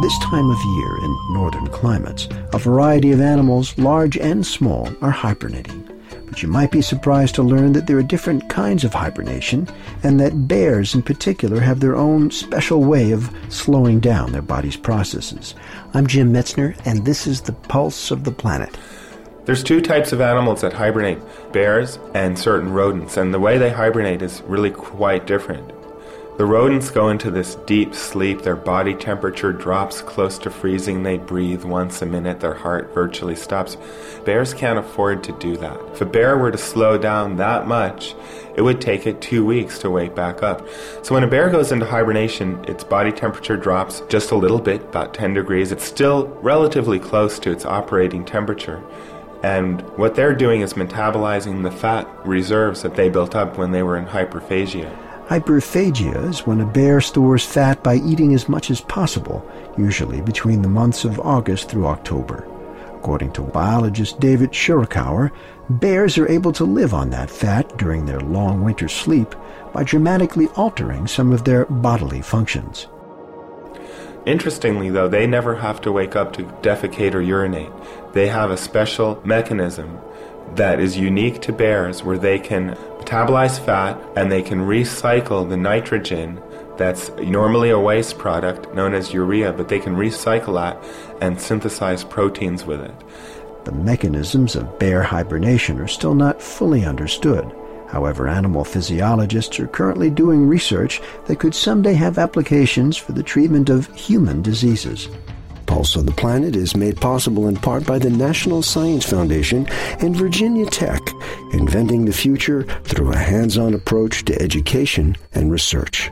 This time of year in northern climates, a variety of animals, large and small, are hibernating. But you might be surprised to learn that there are different kinds of hibernation, and that bears in particular have their own special way of slowing down their body's processes. I'm Jim Metzner, and this is the Pulse of the Planet. There's two types of animals that hibernate bears and certain rodents, and the way they hibernate is really quite different. The rodents go into this deep sleep, their body temperature drops close to freezing, they breathe once a minute, their heart virtually stops. Bears can't afford to do that. If a bear were to slow down that much, it would take it two weeks to wake back up. So when a bear goes into hibernation, its body temperature drops just a little bit, about 10 degrees. It's still relatively close to its operating temperature. And what they're doing is metabolizing the fat reserves that they built up when they were in hyperphagia. Hyperphagia is when a bear stores fat by eating as much as possible, usually between the months of August through October. According to biologist David Shirakawa, bears are able to live on that fat during their long winter sleep by dramatically altering some of their bodily functions. Interestingly, though, they never have to wake up to defecate or urinate. They have a special mechanism that is unique to bears where they can metabolize fat and they can recycle the nitrogen that's normally a waste product known as urea, but they can recycle that and synthesize proteins with it. The mechanisms of bear hibernation are still not fully understood. However, animal physiologists are currently doing research that could someday have applications for the treatment of human diseases. Pulse of the Planet is made possible in part by the National Science Foundation and Virginia Tech, inventing the future through a hands on approach to education and research.